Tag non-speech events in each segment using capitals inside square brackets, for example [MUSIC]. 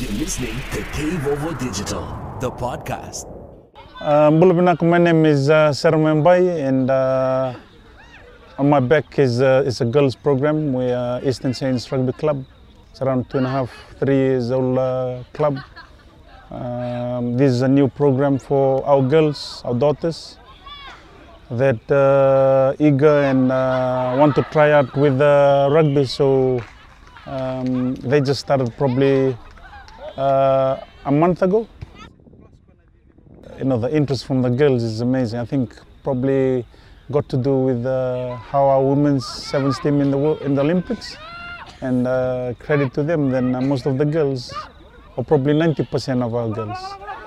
You're listening to K-Vovo Digital, the podcast. Uh, my name is uh, Seremaia Bai, and uh, on my back is, uh, is a girls program. We are Eastern Saints Rugby Club. It's around two and a half, three years old uh, club. Um, this is a new program for our girls, our daughters, that uh, eager and uh, want to try out with uh, rugby. So um, they just started probably uh, a month ago you know, the interest from the girls is amazing. I think probably got to do with uh, how our women's sevens team in the in the Olympics, and uh, credit to them. Then uh, most of the girls, or probably 90% of our girls,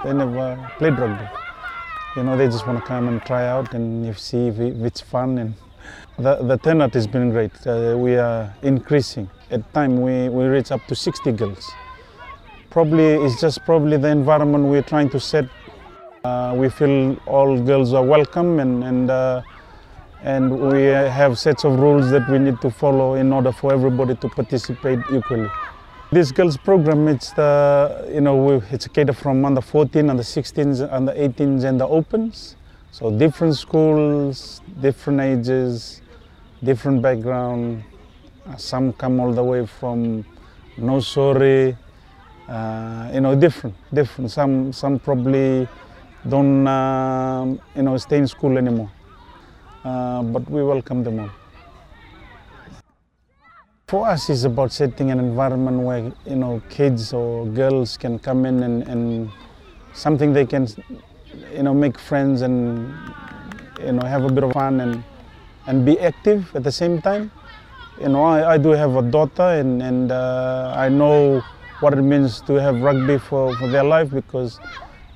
they never played rugby. You know, they just want to come and try out and you see if, if it's fun. And the, the turnout has been great. Uh, we are increasing. At time we, we reach up to 60 girls. Probably it's just probably the environment we're trying to set uh, we feel all girls are welcome and, and, uh, and we have sets of rules that we need to follow in order for everybody to participate equally. This girls program, it's the, you know, we, it's catered from under 14, under 16s, under 18s and the opens. So different schools, different ages, different background. Some come all the way from Nausori, uh, you know, different, different. Some, some probably don't um, you know stay in school anymore. Uh, but we welcome them all. For us, it's about setting an environment where you know kids or girls can come in and, and something they can you know make friends and you know have a bit of fun and and be active at the same time. You know, I, I do have a daughter and, and uh, I know what it means to have rugby for, for their life because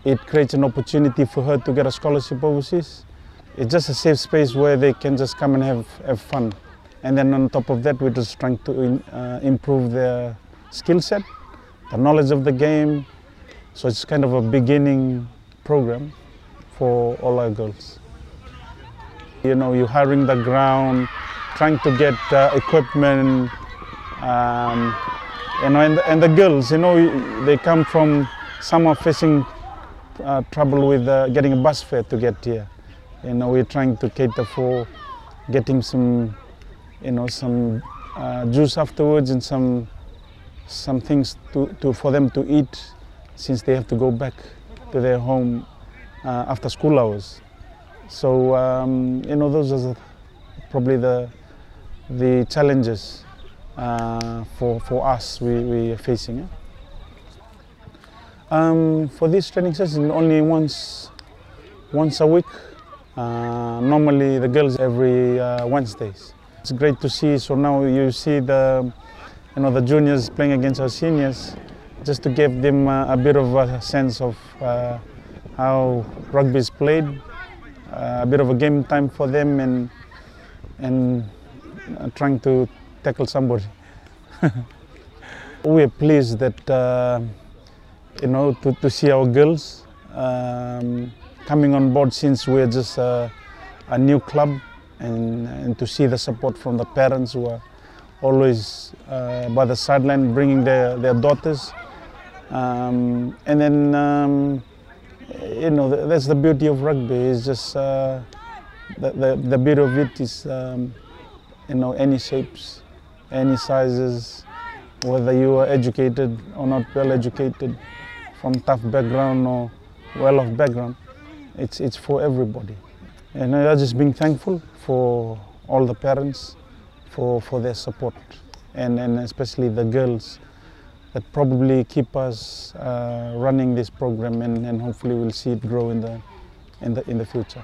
it creates an opportunity for her to get a scholarship overseas. It's just a safe space where they can just come and have, have fun. And then on top of that, we're just trying to in, uh, improve their skill set, the knowledge of the game. So it's kind of a beginning program for all our girls. You know, you're hiring the ground, trying to get uh, equipment, um, you know, and, and the girls, you know, they come from, some are facing uh, trouble with uh, getting a bus fare to get here. You know, we're trying to cater for getting some, you know, some uh, juice afterwards and some, some things to, to, for them to eat since they have to go back to their home uh, after school hours. So, um, you know, those are the, probably the, the challenges uh, for, for us we, we are facing. eh? Um, for this training session, only once, once a week. Uh, normally, the girls every uh, Wednesdays. It's great to see. So now you see the, you know, the juniors playing against our seniors, just to give them uh, a bit of a sense of uh, how rugby is played, uh, a bit of a game time for them, and and uh, trying to tackle somebody. [LAUGHS] we are pleased that. Uh, you know, to, to see our girls um, coming on board since we're just a, a new club and, and to see the support from the parents who are always uh, by the sideline bringing their, their daughters. Um, and then, um, you know, that's the beauty of rugby it's just uh, the, the, the beauty of it is, um, you know, any shapes, any sizes, whether you are educated or not well educated, from tough background or well-off background, it's, it's for everybody. And I'm just being thankful for all the parents for, for their support and, and especially the girls that probably keep us uh, running this program and, and hopefully we'll see it grow in the, in the, in the future.